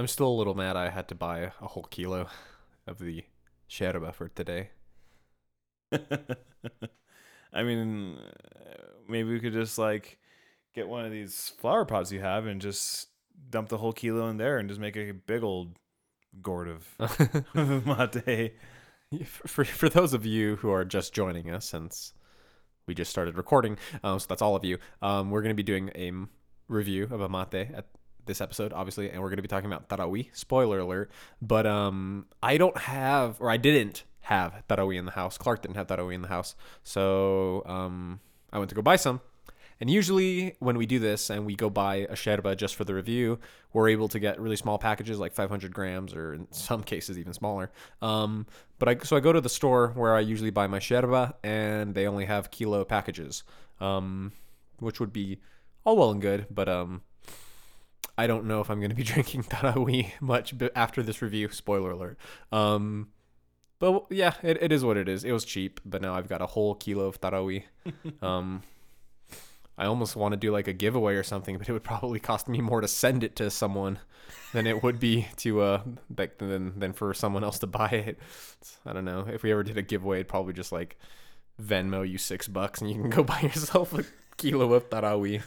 I'm still a little mad. I had to buy a whole kilo of the sherba for today. I mean, maybe we could just like get one of these flower pots you have and just dump the whole kilo in there and just make a big old gourd of mate. for for those of you who are just joining us since we just started recording, um, so that's all of you. Um, we're going to be doing a review of a mate at this episode, obviously, and we're going to be talking about Taragüí. Spoiler alert! But um, I don't have, or I didn't have Taragüí in the house. Clark didn't have Taragüí in the house, so um, I went to go buy some. And usually, when we do this and we go buy a sherba just for the review, we're able to get really small packages, like 500 grams, or in some cases even smaller. Um, but I so I go to the store where I usually buy my sherba, and they only have kilo packages, um, which would be all well and good. But um, I don't know if I'm going to be drinking Taragüí much after this review. Spoiler alert. Um, but yeah, it, it is what it is. It was cheap, but now I've got a whole kilo of Taragüí. um, I almost want to do like a giveaway or something, but it would probably cost me more to send it to someone than it would be to uh like than than for someone else to buy it. It's- I don't know. If we ever did a giveaway, it'd probably just like Venmo you six bucks and you can go buy yourself a kilo of Taragüí.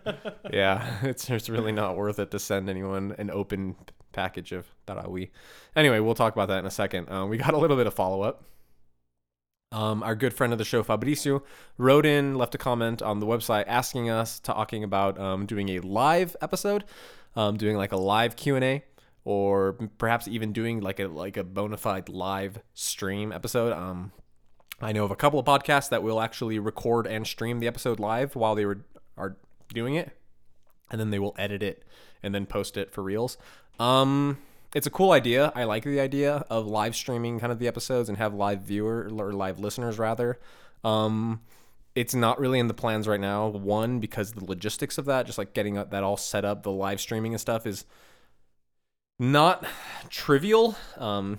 yeah, it's it's really not worth it to send anyone an open package of Taragüí. Anyway, we'll talk about that in a second. Um, we got a little bit of follow up. Um, our good friend of the show, Fabricio, wrote in, left a comment on the website asking us, talking about um, doing a live episode, um, doing like a live Q and A, or perhaps even doing like a like a bona fide live stream episode. Um, I know of a couple of podcasts that will actually record and stream the episode live while they were are doing it, and then they will edit it and then post it for reels. Um, it's a cool idea. I like the idea of live streaming kind of the episodes and have live viewer or live listeners rather. Um, it's not really in the plans right now. One because the logistics of that, just like getting that all set up, the live streaming and stuff is not trivial. Um,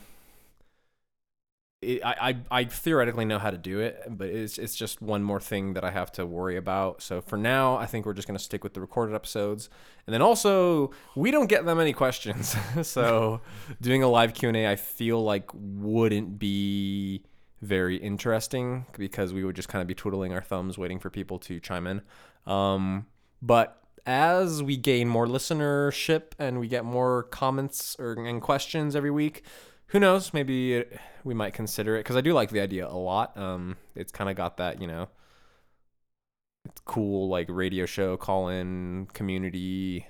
it, I, I I theoretically know how to do it, but it's it's just one more thing that I have to worry about. So for now, I think we're just gonna stick with the recorded episodes, and then also we don't get that many questions, so doing a live Q and A, I feel like wouldn't be very interesting because we would just kind of be twiddling our thumbs waiting for people to chime in. Um, but as we gain more listenership and we get more comments or and questions every week, who knows? Maybe it, we might consider it because I do like the idea a lot. Um, it's kind of got that you know, it's cool like radio show call in community,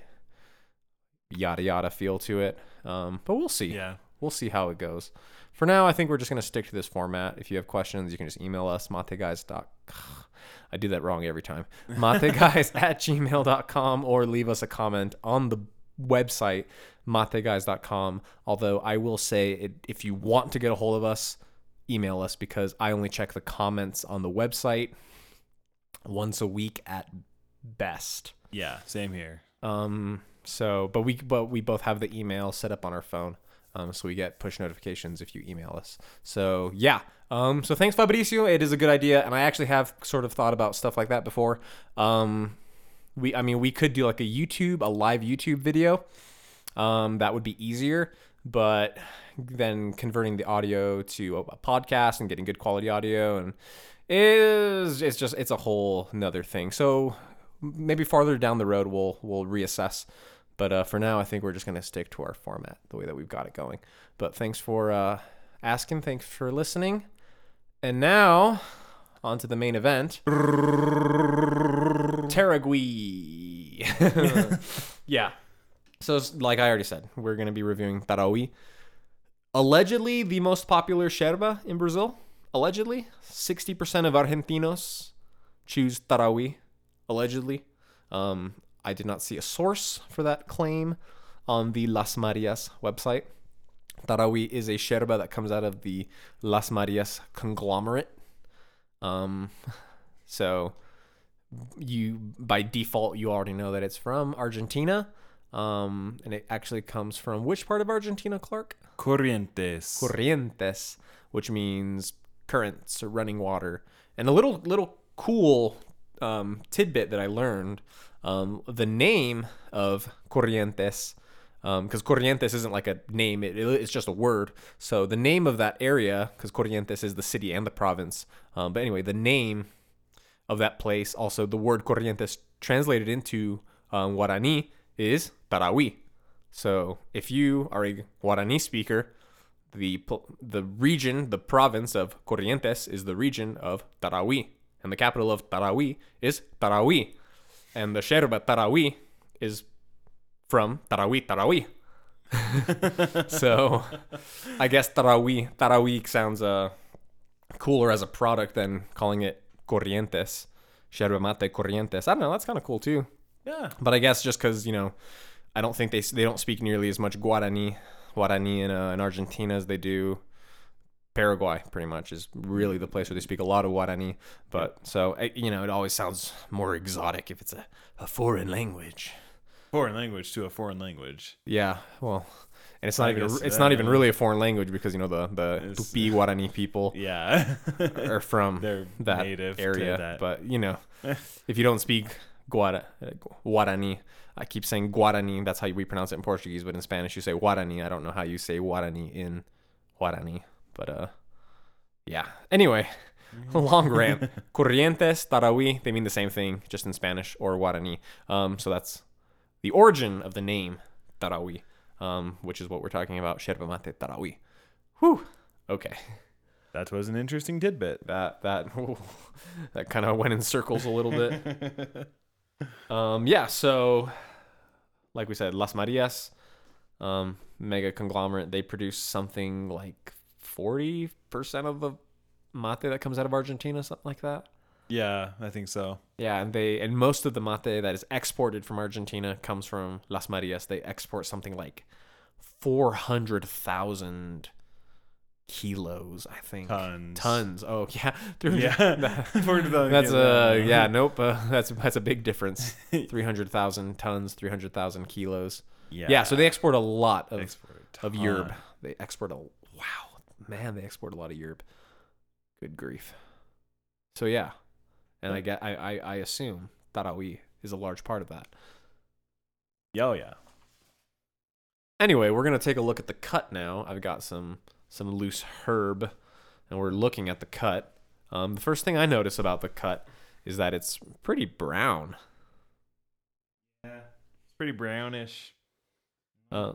yada yada feel to it. Um, but we'll see. Yeah. We'll see how it goes. For now, I think we're just gonna stick to this format. If you have questions, you can just email us mateguys. I do that wrong every time. mateguys at gmail.com or leave us a comment on the website mateguys.com although i will say it, if you want to get a hold of us email us because i only check the comments on the website once a week at best. Yeah, same here. um so but we but we both have the email set up on our phone um so we get push notifications if you email us. So yeah um so thanks fabricio. It is a good idea and i actually have sort of thought about stuff like that before. Um we i mean we could do like a youtube a live youtube video um, that would be easier. But then converting the audio to a podcast and getting good quality audio and is it's just it's a whole another thing. So maybe farther down the road we'll we'll reassess. But uh, for now, I think we're just gonna stick to our format the way that we've got it going. But thanks for uh, asking. Thanks for listening. And now on to the main event. Taragui. yeah. So, like I already said, we're going to be reviewing Taragüí. Allegedly, the most popular sherba in Brazil. Allegedly, 60% of Argentinos choose Taragüí. Allegedly. Um, I did not see a source for that claim on the Las Marias website. Taragüí is a sherba that comes out of the Las Marias conglomerate. Um, so you by default you already know that it's from Argentina. Um, and it actually comes from which part of Argentina, Clark? Corrientes. Corrientes, which means currents or running water. And a little little cool um, tidbit that I learned: um, the name of Corrientes because Corrientes isn't like a name; it, it- it's just a word. So the name of that area, because Corrientes is the city and the province. Um, but anyway, the name of that place, also the word Corrientes translated into um, Guarani is Taragüí. So if you are a Guarani speaker, the the region, the province of Corrientes is the region of Taragüí, and the capital of Taragüí is Taragüí, and the Sherba Taragüí is from Taragüí, Taragüí. so I guess Taragüí, Taragüí sounds uh cooler as a product than calling it Corrientes. Yerba mate Corrientes. I don't know. That's kind of cool too. Yeah. But I guess just because you know, I don't think they they don't speak nearly as much Guarani Guarani in uh, in Argentina as they do Paraguay. Pretty much is really the place where they speak a lot of Guarani. But so eh, you know, it always sounds more exotic if it's a, a foreign language. Foreign language to a foreign language. Yeah, well, and it's not I even it's that- not even really a foreign language because you know the the Tupi Guarani people Yeah. are from They're that native area. that. But you know, if you don't speak Guara, uh, Guarani, I keep saying Guarani. That's how we pronounce it in Portuguese, but in Spanish you say Guarani. I don't know how you say Guarani in Guarani, but uh, yeah. Anyway, long rant. Corrientes, Taragüí, they mean the same thing, just in Spanish or Guarani. Um, so that's the origin of the name Taragüí, um, which is what we're talking about. Yerba mate Taragüí. Whew. Okay that was an interesting tidbit. that that that kind of went in circles a little bit. Um, yeah, so like we said, Las Marias, um, mega conglomerate. They produce something like forty percent of the mate that comes out of Argentina, something like that. Yeah, I think so. Yeah, and they and most of the mate that is exported from Argentina comes from Las Marias. They export something like four hundred thousand kilos, I think. Tons. Tons. Oh yeah, Yeah. that- that's uh yeah nope. Uh, that's that's a big difference. Three hundred thousand tons, three hundred thousand kilos. Yeah. Yeah. so they export a lot of a of yerb. They export a wow man. They export a lot of yerb. Good grief. So yeah, and I get I I, I assume Taragüí is a large part of that. Yeah, Oh yeah. Anyway, we're gonna take a look at the cut now. I've got some some loose herb, and we're looking at the cut. Um, the first thing I notice about the cut is that it's pretty brown. Yeah. It's pretty brownish. Uh,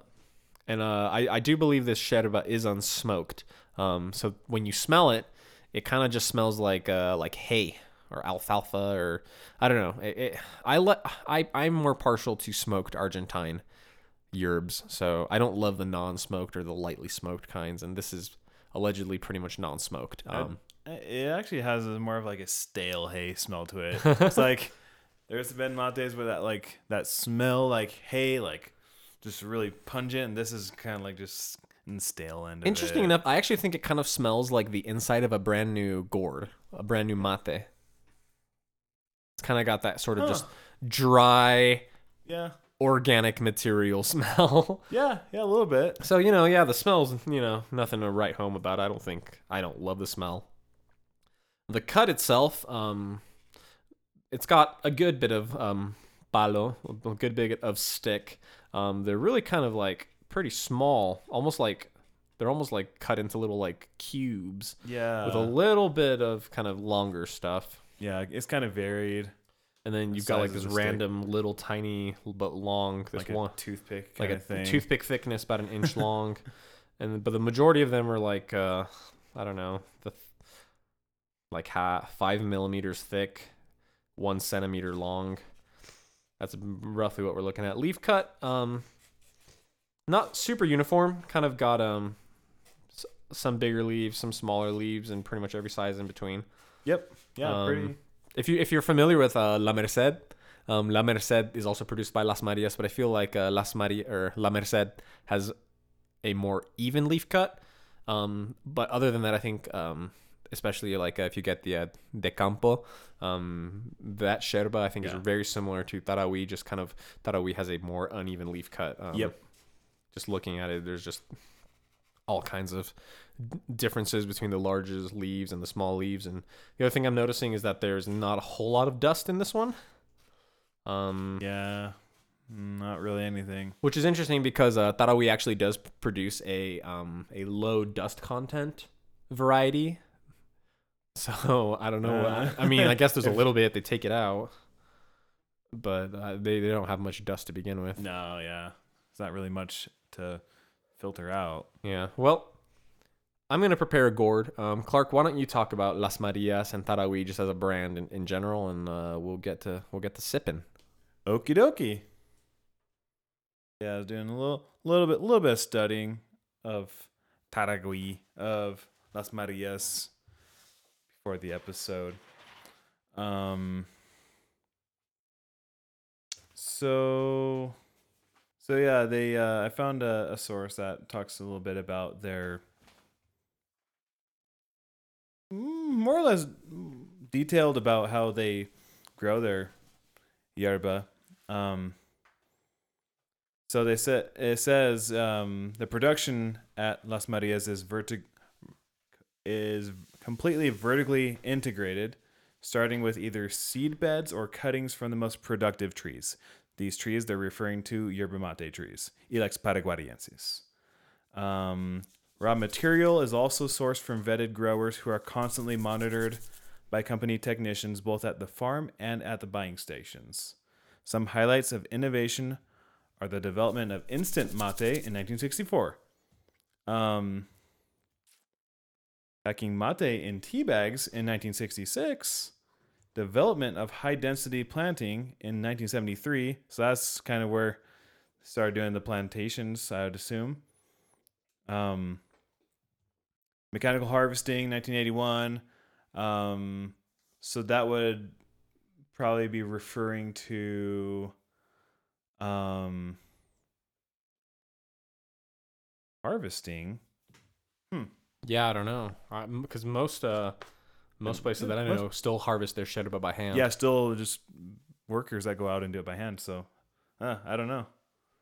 and uh, I, I do believe this sherba is unsmoked. Um, so when you smell it, it kind of just smells like uh, like hay or alfalfa or I don't know. It, it, I let I I'm more partial to smoked Argentine yerbs, so I don't love the non-smoked or the lightly smoked kinds. And this is allegedly pretty much non-smoked. Um, It actually has a, more of like a stale hay smell to it. it's like there's been lattes with that like that smell like hay, like just really pungent. And this is kind of like just stale end. Of Interesting it. enough, I actually think it kind of smells like the inside of a brand new gourd, a brand new mate. It's kind of got that sort of Huh. just dry, Yeah, organic material smell. yeah, yeah, a little bit. so, you know, yeah, the smell's, you know, nothing to write home about. I don't think, I don't love the smell. The cut itself, um, it's got a good bit of um, palo, a good bit of stick. Um, they're really kind of like pretty small, almost like they're almost like cut into little like cubes Yeah, with a little bit of kind of longer stuff. Yeah, it's kind of varied. And then you've got like this the stick. random little tiny but long this like one a toothpick, like a thing. toothpick thickness about an inch long. And but the majority of them are like uh I don't know, the like half, 5 millimeters thick, 1 centimeter long. That's roughly what we're looking at. Leaf cut um not super uniform, kind of got um s- some bigger leaves, some smaller leaves and pretty much every size in between. Yep. Yeah, Um, pretty. If you if you're familiar with uh, La Merced, um, La Merced is also produced by Las Marias, but I feel like uh, Las Maria or La Merced has a more even leaf cut. Um, but other than that, I think um, especially like uh, if you get the uh, De Campo, um, that sherba I think Yeah. is very similar to Taragüí. Just kind of Taragüí has a more uneven leaf cut. Um, Yep. Just looking at it, there's just all kinds of differences between the largest leaves and the small leaves. And the other thing I'm noticing is that there's not a whole lot of dust in this one. Um, Yeah. Not really anything. Which is interesting because uh, Taragüí actually does produce a um, a low dust content variety. So I don't know. Uh. I mean, I guess there's a little bit. They take it out, but uh, they they don't have much dust to begin with. No, yeah. It's not really much to filter out. Yeah. Well, I'm gonna prepare a gourd. Um, Clark, why don't you talk about Las Marias and Taragüí just as a brand in, in general, and uh, we'll get to we'll get to sipping. Okie dokie. Yeah, I was doing a little, little bit, little bit of studying of Taragui of Las Marias before the episode. Um. So, so yeah, they. Uh, I found a, a source that talks a little bit about their more or less detailed about how they grow their yerba. Um, so they said it says um, the production at Las Marias is vertic is completely vertically integrated, starting with either seed beds or cuttings from the most productive trees. These trees they're referring to yerba mate trees, Ilex paraguariensis. Um, raw material is also sourced from vetted growers who are constantly monitored by company technicians both at the farm and at the buying stations. Some highlights of innovation are the development of instant mate in 1964. Um, packing mate in tea bags in 1966. Development of high density planting in 1973. So that's kind of where started doing the plantations, I would assume. Um, mechanical harvesting 1981. Um, so that would probably be referring to um harvesting Yeah, I don't know, because most uh most places that I Most- know still harvest their yerba by hand. yeah still just workers that go out and do it by hand so uh, i don't know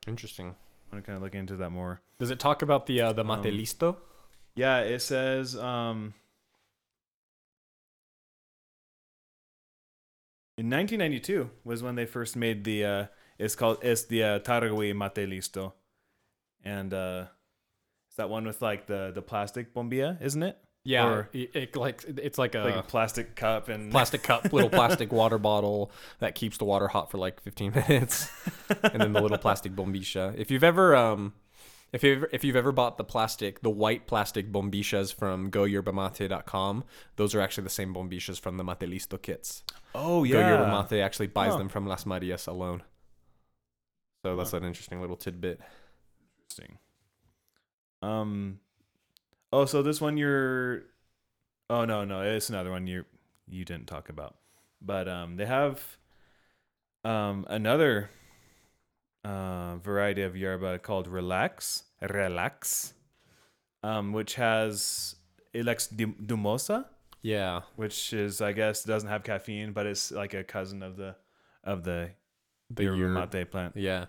Interesting. i'm gonna kind of look into that more Does it talk about the uh, the mate Um, listo? Yeah it says um in 1992 was when they first made the uh it's called it's the uh, Taragui Mate Listo. And uh it's that one with like the the plastic bombilla isn't it? Yeah, or- it, it like it's like a like a plastic cup and plastic cup, little plastic water bottle that keeps the water hot for like 15 minutes, and then the little plastic bombisha. If you've ever um, if you've, if you've ever bought the plastic, the white plastic bombichas from goyerbamate.com, those are actually the same bombichas from the Mate Listo kits. oh Go yeah Yerba Mate actually buys Huh. them from Las Marias alone. So that's an interesting little tidbit. Interesting. Um. Oh, so this one you're. Oh no, no, it's another one you you didn't talk about, but um, they have um another uh variety of yerba called Relax, Relax, um, which has Ilex dumosa, Yeah, which is I guess doesn't have caffeine, but it's like a cousin of the of the the yerba mate plant. Yeah.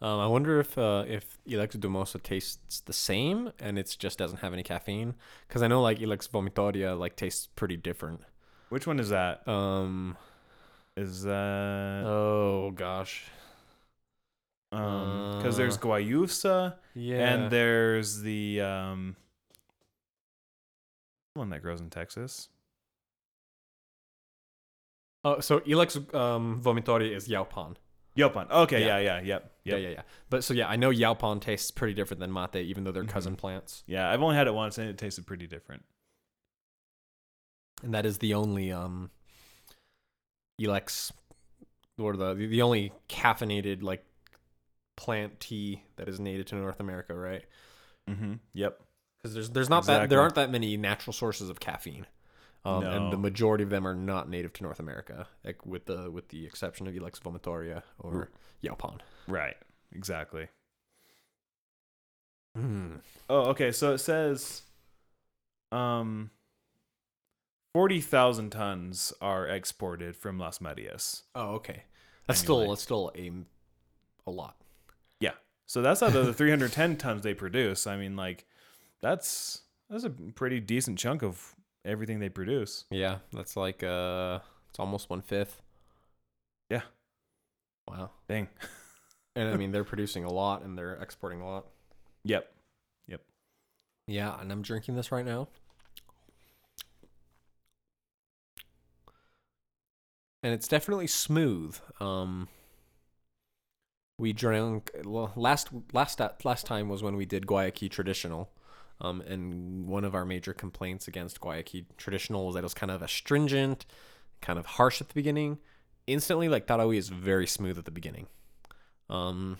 Um, I wonder if uh, if Ilex Dumosa tastes the same and it just doesn't have any caffeine. Because I know like Ilex Vomitoria like tastes pretty different. Which one is that? Um. Is that Oh gosh. Um because there's Uh, guayusa Yeah. and there's the um one that grows in Texas. oh, so Ilex um, Vomitoria is Yaupon. Yaupon. Okay, Yeah. yeah, yeah, yep. Yeah, Yep. yeah, yeah. But so yeah, I know Yaupon tastes pretty different than Mate, even though they're Mhm. cousin plants. Yeah, I've only had it once and it tasted pretty different. and that is the only um Ilex or the the only caffeinated like plant tea that is native to North America, right? Mm-hmm. Yep. Because there's there's not that there aren't that many natural sources of caffeine, um, and the majority of them are not native to North America, like with the with the exception of Ilex vomitoria or Yaupon. Right. Exactly. Mm. Oh, okay. So it says um 40,000 tons are exported from Las Marias. Oh, okay. That's Annually. still that's still a a lot. So that's out of the 310 tons they produce. I mean, like, that's that's a pretty decent chunk of everything they produce. Yeah, that's like uh, it's almost one fifth. Yeah. Wow. Dang. And I mean, they're producing a lot and they're exporting a lot. Yep. Yep. Yeah, and I'm drinking this right now. And it's definitely smooth. Um we drank last last last time was when we did Guayaki traditional. Um, and one of our major complaints against Guayaki traditional was that it was kind of astringent, kind of harsh at the beginning. Instantly, like Taragüí is very smooth at the beginning. Um,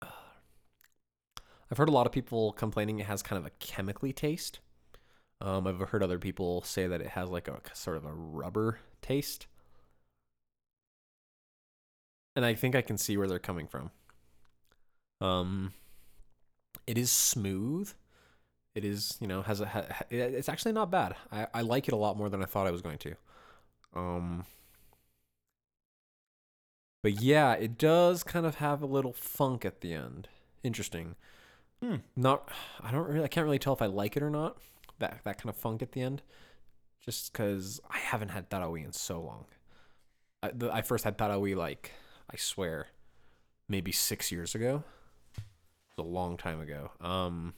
I've heard a lot of people complaining it has kind of a chemically taste. Um, I've heard other people say that it has like a sort of a rubber taste. And I think I can see where they're coming from. Um, it is smooth. It is, you know, has a. Ha, it's actually not bad. I, I like it a lot more than I thought I was going to. Um, but yeah, it does kind of have a little funk at the end. Interesting. Hmm. Not, I don't really, I can't really tell if I like it or not. That that kind of funk at the end, just because I haven't had Taragüí in so long. I, the, I first had Taragüí like I swear, maybe six years ago. It was a long time ago. Um.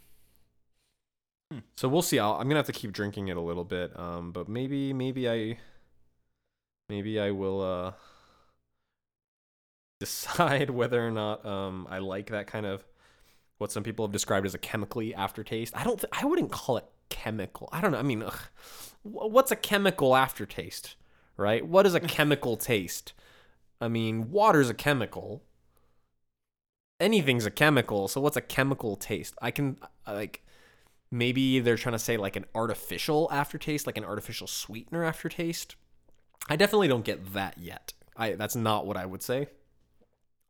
Hmm. So we'll see. I'll, I'm gonna have to keep drinking it a little bit. Um, but maybe, maybe I, maybe I will uh decide whether or not um I like that kind of what some people have described as a chemically aftertaste. I don't. Th- I wouldn't call it chemical. I don't know. I mean, ugh. what's a chemical aftertaste, right? What is a chemical taste? I mean, water's a chemical. Anything's a chemical. So what's a chemical taste? I can like maybe they're trying to say like an artificial aftertaste, like an artificial sweetener aftertaste. I definitely don't get that yet. I that's not what I would say.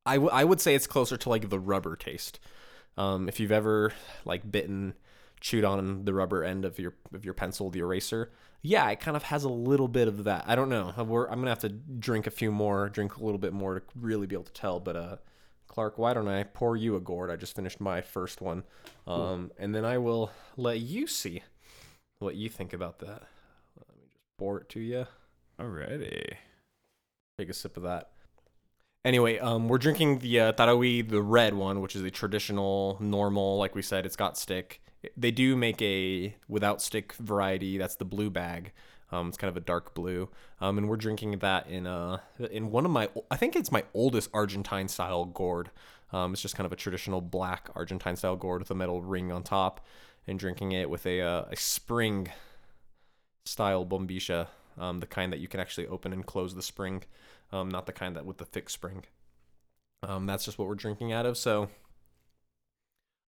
I, w- I would say it's closer to like the rubber taste. Um, if you've ever like bitten, chewed on the rubber end of your of your pencil, the eraser, yeah, it kind of has a little bit of that. I don't know. We're, I'm gonna have to drink a few more, drink a little bit more to really be able to tell. But uh, Clark, why don't I pour you a gourd? I just finished my first one, um, and then I will let you see what you think about that. Let me just pour it to you. Alrighty. Take a sip of that. Anyway, um, we're drinking the uh, Taragüí, the red one, which is a traditional, normal. Like we said, it's got stick. They do make a without stick variety. That's the blue bag. Um, it's kind of a dark blue. Um, and we're drinking that in uh in one of my I think it's my oldest Argentine style gourd. Um, it's just kind of a traditional black Argentine style gourd with a metal ring on top, and drinking it with a uh, a spring style bombisha, um, the kind that you can actually open and close the spring, um, not the kind that with the thick spring. Um, that's just what we're drinking out of. So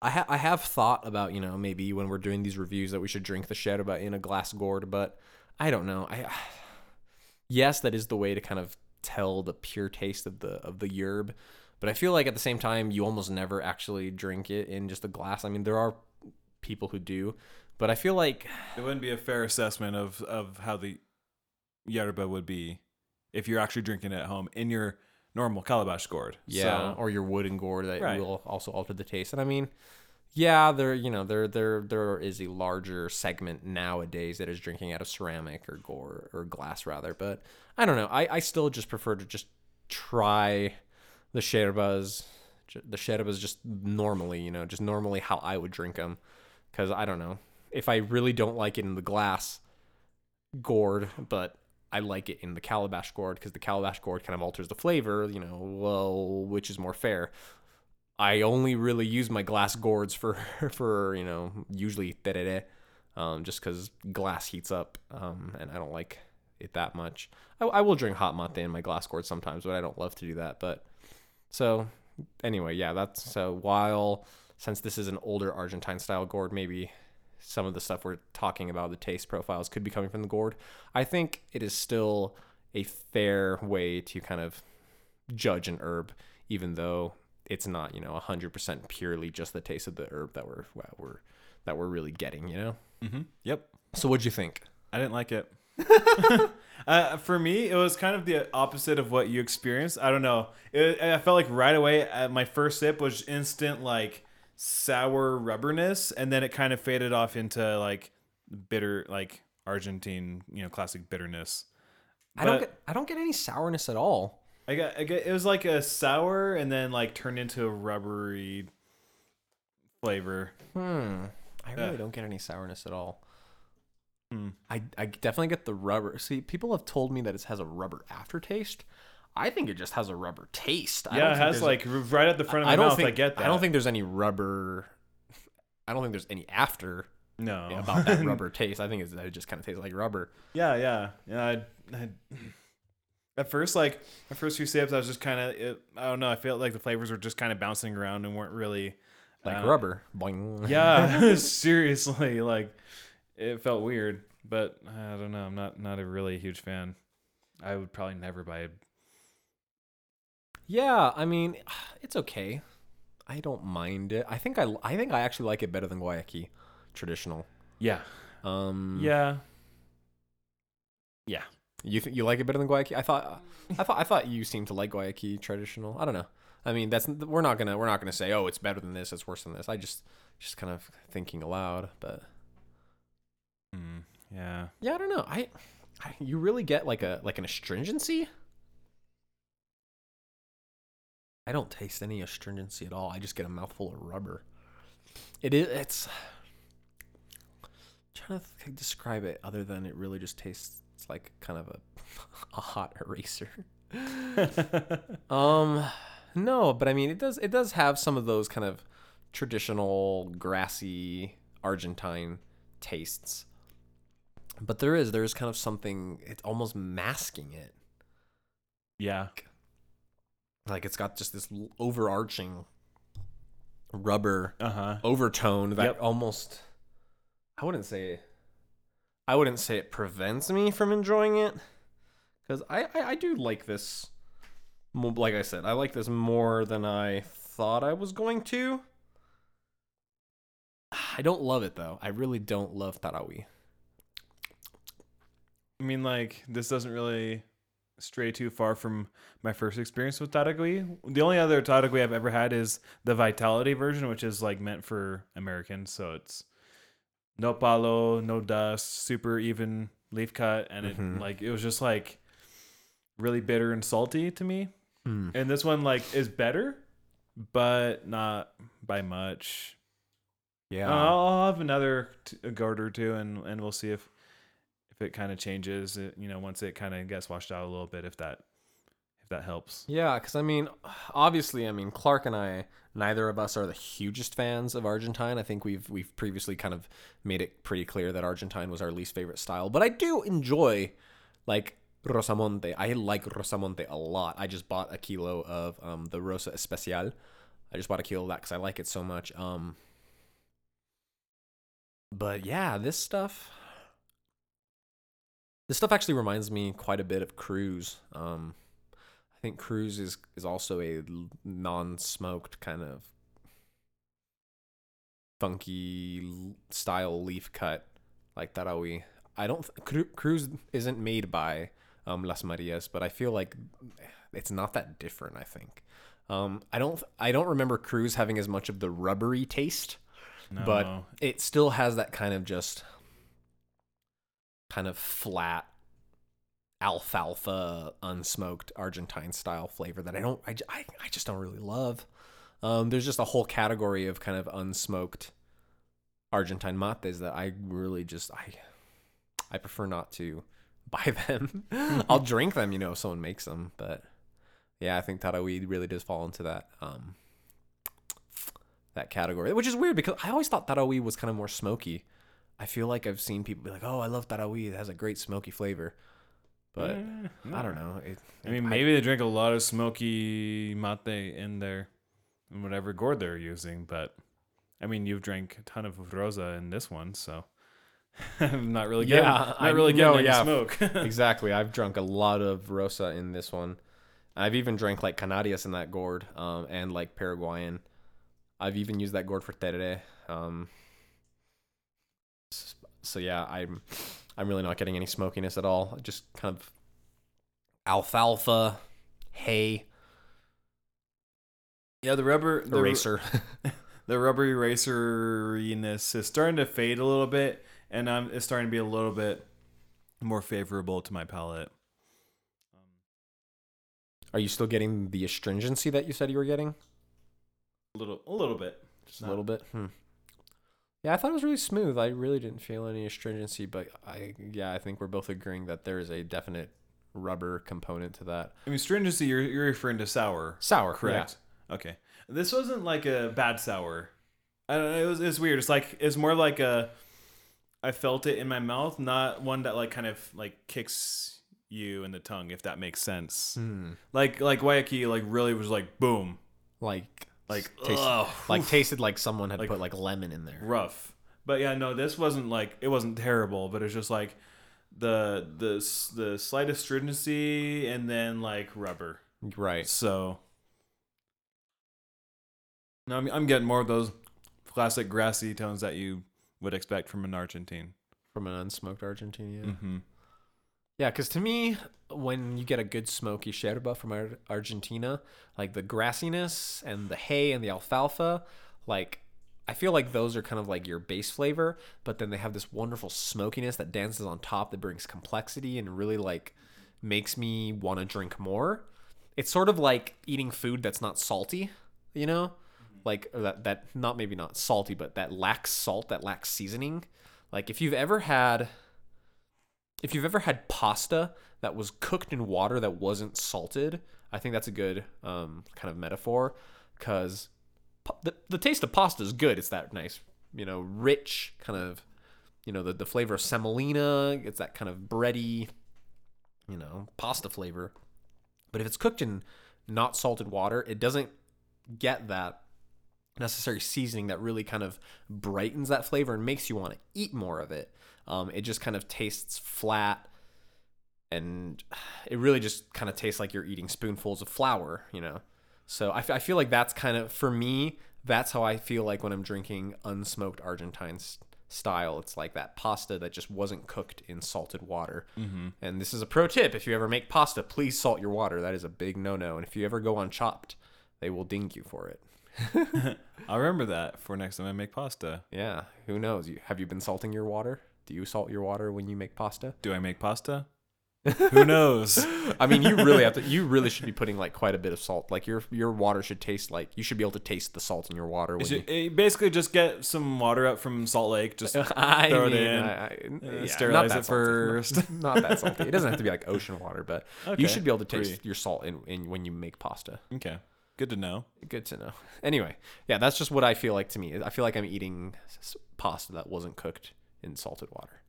I, ha- I have thought about you know maybe when we're doing these reviews that we should drink the Sherba in a glass gourd, but I don't know. I yes, that is the way to kind of tell the pure taste of the of the yerb, but I feel like at the same time you almost never actually drink it in just a glass. I mean, there are people who do, but I feel like It wouldn't be a fair assessment of of how the yerba would be if you're actually drinking it at home in your normal calabash gourd. yeah, So, or your wooden gourd that Right. will also alter the taste. And I mean, yeah, there you know there there there is a larger segment nowadays that is drinking out of ceramic or gourd or glass rather. But I don't know. I I still just prefer to just try the sherbas, the sherbas just normally, you know, just normally how I would drink them. Because I don't know if I really don't like it in the glass gourd, but I like it in the calabash gourd because the calabash gourd kind of alters the flavor. You know, well, which is more fair. I only really use my glass gourds for for you know usually um, just because glass heats up, um, and I don't like it that much. I, I will drink hot mate in my glass gourd sometimes, but I don't love to do that. But so anyway, yeah, that's so while since this is an older Argentine style gourd, maybe some of the stuff we're talking about, the taste profiles, could be coming from the gourd. I think it is still a fair way to kind of judge an herb, even though it's not, you know, hundred percent purely just the taste of the herb that we're that we're that we're really getting, you know. hmm Yep. So what'd you think? I didn't like it. uh, for me, it was kind of the opposite of what you experienced. I don't know. It, I felt like right away at my first sip was instant like sour rubberness, and then it kind of faded off into like bitter, like Argentine, you know, classic bitterness. I don't get I don't get any sourness at all. I got, I got it was like a sour and then like turned into a rubbery flavor. Hmm. I really Yeah. don't get any sourness at all. Hmm. I, I definitely get the rubber. See, people have told me that it has a rubber aftertaste. I think it just has a rubber taste. I yeah, don't it has there's a- like right at the front of my I don't mouth. think I get that. I don't think there's any rubber. I don't think there's any after no about that rubber taste. I think it's, it just kind of tastes like rubber. yeah, yeah, yeah. I, I, at first, like my first few sips, I was just kind of. I don't know. I felt like the flavors were just kind of bouncing around and weren't really Like uh, rubber. Boing. Yeah, seriously, like it felt weird, but I don't know. I'm not not a really huge fan. I would probably never buy. Yeah, I mean, it's okay. I don't mind it. I think I I think I actually like it better than Guayaki traditional. Yeah, Um yeah. Yeah. You think you like it better than Guayaki? I thought I thought I thought you seemed to like Guayaki traditional. I don't know. I mean, that's we're not going to we're not going to say, "Oh, it's better than this, it's worse than this." I just just kind of thinking aloud, but Mm, yeah. yeah, I don't know. I, I you really get like a like an astringency? I don't taste any astringency at all. I just get a mouthful of rubber. It is it's I'm trying to th- describe it other than it really just tastes like kind of a a hot eraser. Um no, but I mean it does it does have some of those kind of traditional grassy Argentine tastes. But there is there's kind of something it's almost masking it. yeah. Like it's got just this overarching rubber Uh huh. overtone that Yep. almost I wouldn't say I wouldn't say it prevents me from enjoying it because I, I I do like this like I said I like this more than I thought I was going to I don't love it though I really don't love Taragüí I mean, like this doesn't really stray too far from my first experience with Taragui. The only other Taragui I've ever had is the Vitality version, which is like meant for Americans. So it's no palo, no dust, super even leaf cut, and it Mhm. like it was just like really bitter and salty to me. Hmm. And this one like is better, but not by much. yeah I'll, I'll have another t- a gourd or two, and and we'll see if if it kind of changes. You know, once it kind of gets washed out a little bit, if that if that helps. Yeah, because I mean, obviously, I mean, Clark and I, neither of us are the hugest fans of Argentine. I think we've we've previously kind of made it pretty clear that Argentine was our least favorite style. But I do enjoy, like Rosamonte. I like Rosamonte a lot. I just bought a kilo of um, the Rosa Especial. I just bought a kilo of that because I like it so much. Um, but yeah, this stuff. This stuff actually reminds me quite a bit of Cruz. Um, I think Cruz is is also a non-smoked kind of funky style leaf cut like Taragüí. I don't th- Cruz isn't made by um, Las Marias, but I feel like it's not that different. I think um, I don't I don't remember Cruz having as much of the rubbery taste, No. but it still has that kind of just kind of flat alfalfa unsmoked Argentine style flavor that I don't—I just don't really love. Um, there's just a whole category of kind of unsmoked Argentine mates that I really just I I prefer not to buy them. I'll drink them, you know, if someone makes them, but yeah, I think Taragüí really does fall into that um that category, which is weird because I always thought Taragüí was kind of more smoky. I feel like I've seen people be like, "Oh, I love Taragüí; it has a great smoky flavor," but Eh, I don't know. It, I mean, maybe they drink a lot of smoky mate in there, in whatever gourd they're using. But I mean, you've drank a ton of rosa in this one, so I'm not really getting, Yeah, not I really getting any yeah. smoke. exactly. I've drunk a lot of Rosa in this one. I've even drank like Canarias in that gourd, um, and like Paraguayan. I've even used that gourd for terere. Um, so yeah, I'm I'm really not getting any smokiness at all. Just kind of alfalfa, hay, yeah, the rubber the, eraser. the rubber eraseriness is starting to fade a little bit, and um, it's starting to be a little bit more favorable to my palate. Are you still getting the astringency that you said you were getting? A little, a little bit. Just a little bit. Hmm. Yeah, I thought it was really smooth. I really didn't feel any astringency, but I yeah, I think we're both agreeing that there is a definite rubber component to that. I mean, stringency. You're you're referring to sour, Sour, correct? Okay. This wasn't like a bad sour. I don't know. It was it's weird. It's like it's more like a. I felt it in my mouth, not one that like kind of like kicks you in the tongue, if that makes sense. Yeah. Hmm. Like like Guayaki like really was like boom, Like like taste- ugh, like oof, tasted like someone had Like- put like lemon in there. rough. But yeah, no, this wasn't like it wasn't terrible, but it's just like the the s- the slight astringency and then like rubber. Right. So no, I'm I'm getting more of those classic grassy tones that you would expect from an Argentine. From an unsmoked Argentina. Mm-hmm. Yeah, because to me, when you get a good smoky sherba from Ar- Argentina, like the grassiness and the hay and the alfalfa, like I feel like those are kind of like your base flavor, but then they have this wonderful smokiness that dances on top that brings complexity and really like makes me want to drink more. It's sort of like eating food that's not salty, you know? Mm-hmm. Like that that not maybe not salty, but that lacks salt, that lacks seasoning. Like if you've ever had if you've ever had pasta that was cooked in water that wasn't salted, I think that's a good um, kind of metaphor because the, the taste of pasta is good. It's that nice, you know, rich kind of, you know, the, the flavor of semolina. It's that kind of bready, you know, pasta flavor. But if it's cooked in not salted water, it doesn't get that necessary seasoning that really kind of brightens that flavor and makes you want to eat more of it. Um, it just kind of tastes flat and it really just kind of tastes like you're eating spoonfuls of flour, you know? So I, f- I feel like that's kind of, for me, that's how I feel like when I'm drinking unsmoked Argentine style. It's like that pasta that just wasn't cooked in salted water. Mm-hmm. And this is a pro tip if you ever make pasta, please salt your water. That is a big no no. And if you ever go on chopped, they will ding you for it. I'll remember that for next time I make pasta. Yeah, who knows? You have you been salting your water? Do you salt your water when you make pasta? Do I make pasta? Who knows? I mean, you really have to. You really should be putting like quite a bit of salt. Like your your water should taste like you should be able to taste the salt in your water. When you, it basically just get some water out from Salt Lake, just I throw it in, I- I- uh, yeah, sterilize it salty. first. Not, not that salty. It doesn't have to be like ocean water, but Okay, you should be able to taste your salt in, in when you make pasta. Okay, good to know. Good to know. Anyway, yeah, that's just what I feel like to me. I feel like I'm eating pasta that wasn't cooked in salted water.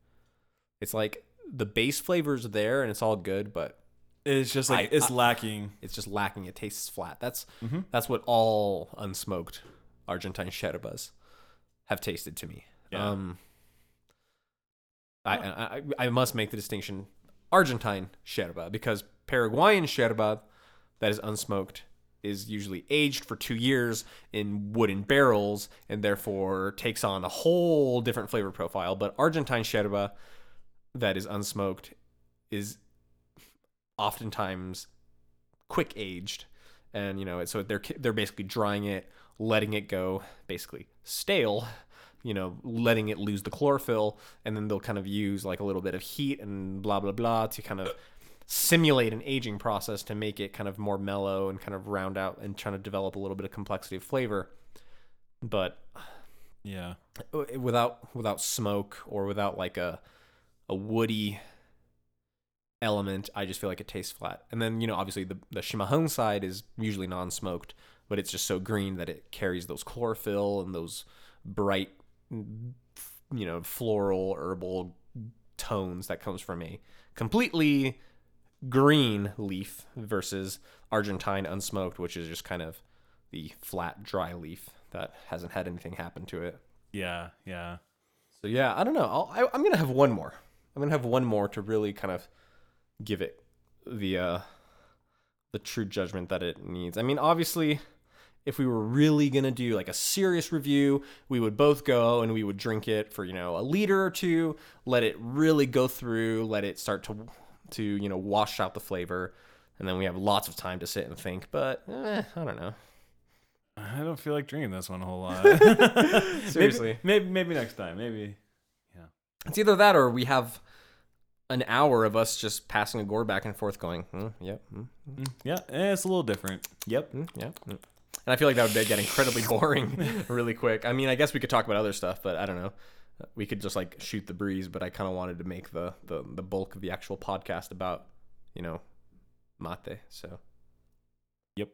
It's like the base flavor's there and it's all good, but It's just like I- it's I- lacking. it's just lacking. It tastes flat. That's Mhm. that's what all unsmoked Argentine sherbas have tasted to me. Yeah. Um, I, I I must make the distinction Argentine sherba because Paraguayan sherba that is unsmoked is usually aged for two years in wooden barrels and therefore takes on a whole different flavor profile. But Argentine sherba that is unsmoked is oftentimes quick aged and you know so they're they're basically drying it letting it go basically stale you know letting it lose the chlorophyll and then they'll kind of use like a little bit of heat and blah blah blah to kind of simulate an aging process to make it kind of more mellow and kind of round out and trying to develop a little bit of complexity of flavor but Yeah. without without smoke or without like a a woody element, I just feel like it tastes flat. And then you know, obviously the the chimarrão side is usually non-smoked, but it's just so green that it carries those chlorophyll and those bright, you know, floral herbal tones that comes from a completely green leaf versus Argentine unsmoked, which is just kind of the flat, dry leaf that hasn't had anything happen to it. Yeah. Yeah. So yeah, I don't know. I'll, I, I'm gonna have one more. I'm gonna have one more to really kind of give it the uh, the true judgment that it needs. I mean, obviously, if we were really gonna do like a serious review, we would both go and we would drink it for you know a liter or two, let it really go through, let it start to to you know wash out the flavor, and then we have lots of time to sit and think. But eh, I don't know. I don't feel like drinking this one a whole lot. Seriously. maybe, maybe maybe next time. Maybe. Yeah. It's either that or we have an hour of us just passing a gourd back and forth, going, mm, "Yep, mm, Mm, Yeah, eh, it's a little different. Yep. mm, yep." mm." And I feel like that would get incredibly boring really quick. I mean, I guess we could talk about other stuff, but I don't know. We could just like shoot the breeze, but I kind of wanted to make the, the the bulk of the actual podcast about, you know, mate. So. Yep.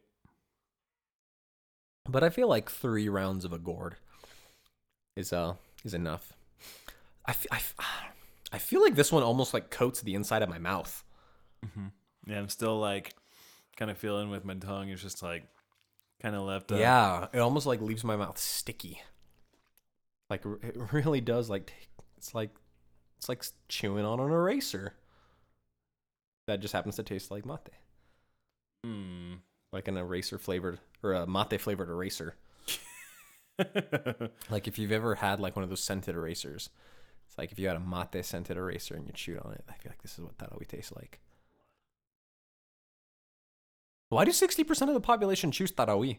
But I feel like three rounds of a gourd is uh is enough. I, f- I, f- I feel like this one almost like coats the inside of my mouth. hmm Yeah, I'm still like kind of feeling with my tongue. It's just like kind of left. Up. Yeah, it almost like leaves my mouth sticky. Like it really does. Like it's like it's like chewing on an eraser. That just happens to taste like mate, Hmm. like an eraser flavored or a mate flavored eraser. Like if you've ever had like one of those scented erasers, it's like if you had a mate scented eraser and you chewed on it. I feel like this is what that always tastes like. Why do sixty percent of the population choose Taragüí?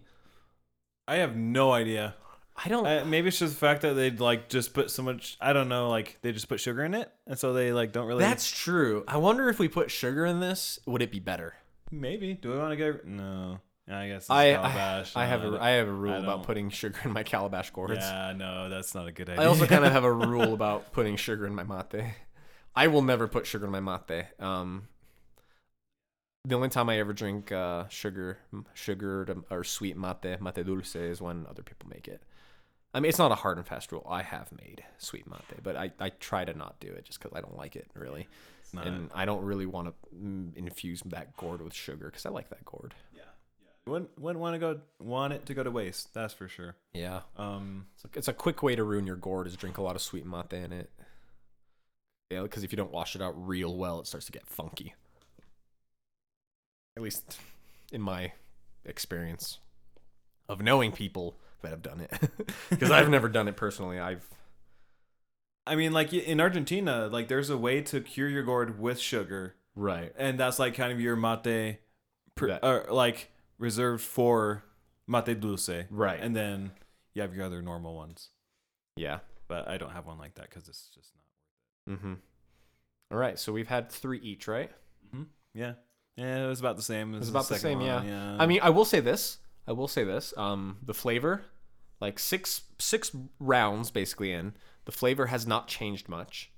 I have no idea. I don't. Uh, maybe it's just the fact that they like just put so much. I don't know. Like they just put sugar in it, and so they like don't really. That's true. I wonder if we put sugar in this, would it be better? maybe. Do we want to get? No. I guess it's I I, calabash. I have No, a I have a rule about putting sugar in my calabash gourds. Yeah, no, that's not a good idea. I also kind of have a rule about putting sugar in my mate. I will never put sugar in my mate. Um, the only time I ever drink uh, sugar, sugar or sweet mate, mate dulce, is when other people make it. I mean, it's not a hard and fast rule. I have made sweet mate, but I, I try to not do it just because I don't like it really, not. and I don't really want to infuse that gourd with sugar because I like that gourd. wouldn't wouldn't want to go want it to go to waste. That's for sure. Yeah, Um. it's a, it's a quick way to ruin your gourd is drink a lot of sweet mate in it. Yeah, because if you don't wash it out real well, it starts to get funky. At least in my experience of knowing people that have done it, because I've never done it personally. I've I mean, like in Argentina, like there's a way to cure your gourd with sugar, right, and that's like kind of your mate, per, That- or like reserved for mate dulce, right, and then you have your other normal ones. yeah. But I don't have one like that because it's just not. Mm-hmm. All right, so we've had three each, right? Hmm. Yeah, yeah, it was about the same. As was about the second same, one, yeah. I mean, I will say this. I will say this. Um, the flavor, like six six rounds basically in, the flavor has not changed much.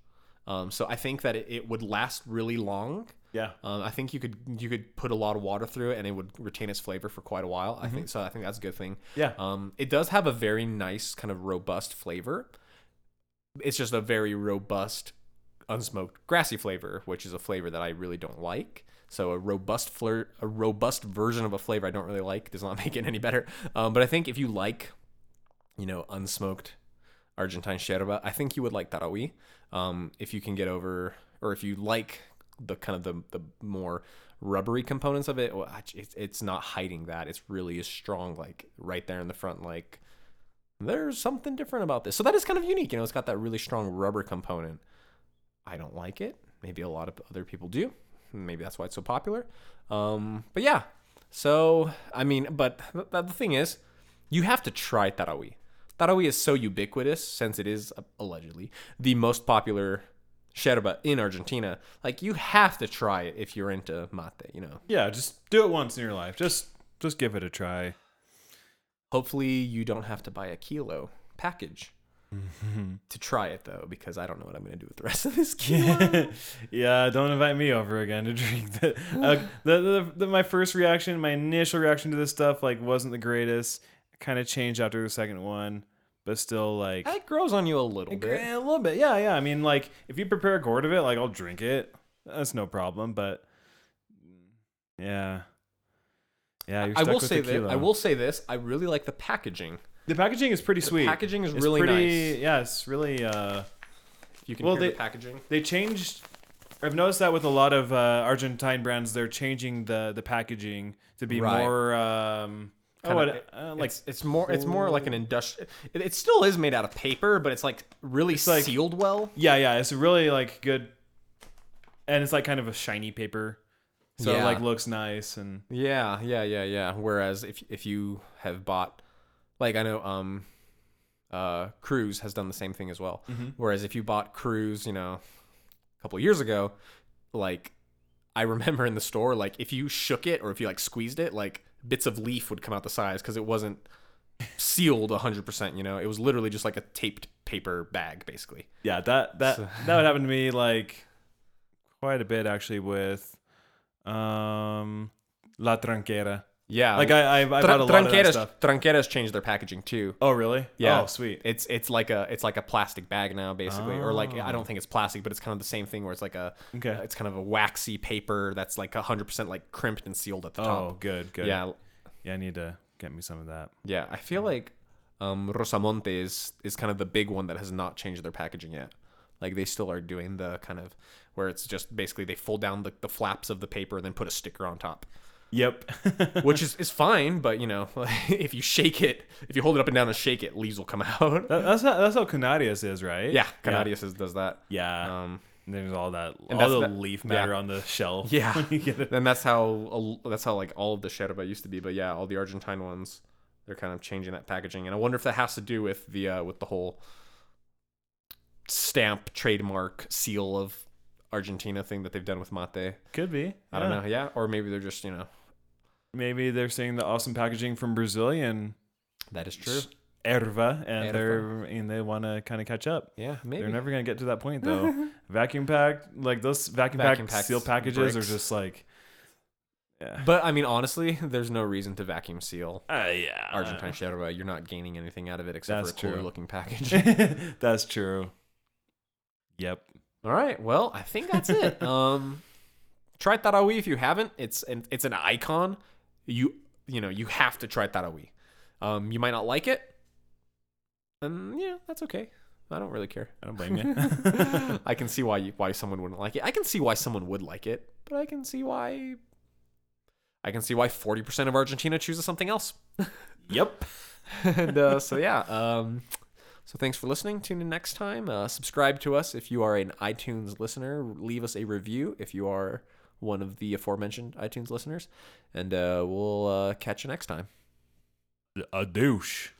Um, so I think that it, it would last really long. yeah, Um, I think you could you could put a lot of water through it and it would retain its flavor for quite a while. I think so. I think that's a good thing. yeah, Um, it does have a very nice kind of robust flavor. It's just a very robust, unsmoked grassy flavor, which is a flavor that I really don't like. So a robust flirt, a robust version of a flavor I don't really like does not make it any better. Um, but I think if you like, you know, unsmoked Argentine yerba, I think you would like Taragüí. Um, if you can get over, or if you like the kind of the the more rubbery components of it, well, it's it's not hiding that. It's really is strong, like right there in the front, like there's something different about this. So that is kind of unique. You know, it's got that really strong rubber component. I don't like it. Maybe a lot of other people do. Maybe that's why it's so popular. Um, but yeah. So I mean, but th- th- the thing is, you have to try Taragüí. Taragüí is so ubiquitous since it is uh, allegedly the most popular sherba in Argentina. Like you have to try it if you're into mate. You know. yeah. Just do it once in your life. Just just give it a try. Hopefully, you don't have to buy a kilo package to try it though, because I don't know what I'm gonna do with the rest of this kilo. yeah, don't invite me over again to drink uh, the, the, the my first reaction, my initial reaction to this stuff like wasn't the greatest. Kind of changed after the second one, but still like It grows on you a little a bit. A little bit. Yeah, yeah. I mean, like if you prepare a gourd of it, like I'll drink it. That's no problem. But yeah, yeah. You're I will say that. I will say this. I really like the packaging. The packaging is pretty sweet. The sweet. packaging is It's really pretty, nice. Yeah, it's really. uh You can Well, they- the packaging. They changed. I've noticed that with a lot of uh, Argentine brands, they're changing the the packaging to be Right. more. Um, oh, Kinda- what, uh, like it's, it's more it's more like an industrial. It, it still is made out of paper, but it's like really like- sealed well. yeah, yeah. It's really like good, and it's like kind of a shiny paper, so it like looks nice and Yeah, yeah, yeah, yeah. Whereas if if you have bought, like I know, um, uh, Cruz has done the same thing as well. Mm-hmm. Whereas if you bought Cruz, you know, a couple years ago, like I remember in the store, like if you shook it or if you like squeezed it, like bits of leaf would come out the sides because it wasn't sealed 100%, you know? It was literally just like a taped paper bag, basically. Yeah, that that So- that would happen to me like quite a bit actually with um La Tranquera. Yeah. Like I I, I bought a lot of that Tranqueras, stuff. Tranqueras changed their packaging too. Oh really? Yeah. Oh sweet. It's it's like a it's like a plastic bag now basically or like I Oh. don't think it's plastic but it's kind of the same thing where it's like a Okay. it's kind of a waxy paper that's like 100% like crimped and sealed at the top. Oh good good. Yeah, Yeah, I need to get me some of that. Yeah, I feel like um, Rosamonte is is kind of the big one that has not changed their packaging yet. Like they still are doing the kind of where it's just basically they fold down the, the flaps of the paper and then put a sticker on top, Yep. which is, is fine. But you know, if you shake it, if you hold it up and down and shake it, leaves will come out. That- that's how, that's how Canarias is, right? yeah, Canarias is does that. Yeah. Um, And there's all that And all the the- leaf yeah. matter on the shelf. Yeah. when you get it. and that's how that's how like all of the Sherba used to be. But yeah, all the Argentine ones, they're kind of changing that packaging, and I wonder if that has to do with the uh, with the whole stamp trademark seal of Argentina thing that they've done with mate. Could be. I don't Yeah. know, yeah, or maybe they're just you know Maybe they're seeing the awesome packaging from Brazilian that is true. erva and Erva. they're and they want to kind of catch up. Yeah, maybe. They're never gonna get to that point though. vacuum packed, like those vacuum, Vacuum packed seal packages bricks. are just like, yeah, but I mean, honestly, there's no reason to vacuum seal uh, yeah, Argentine Sherba. You're not gaining anything out of it except That's for a cooler true. looking package. That's true. Yep. All right. Well, I think that's it. um, try Taragüí if you haven't. It's an it's an icon. You you know you have to try Taragüí. Um, you might not like it, and yeah, that's okay. I don't really care. I don't blame you. I can see why you, why someone wouldn't like it. I can see why someone would like it, but I can see why. I can see why forty percent of Argentina chooses something else. yep. and uh, so yeah um so thanks for listening. Tune in next time. Uh, subscribe to us if you are an itunes listener. Leave us a review if you are one of the aforementioned itunes listeners. And uh, we'll uh, catch you next time. A douche.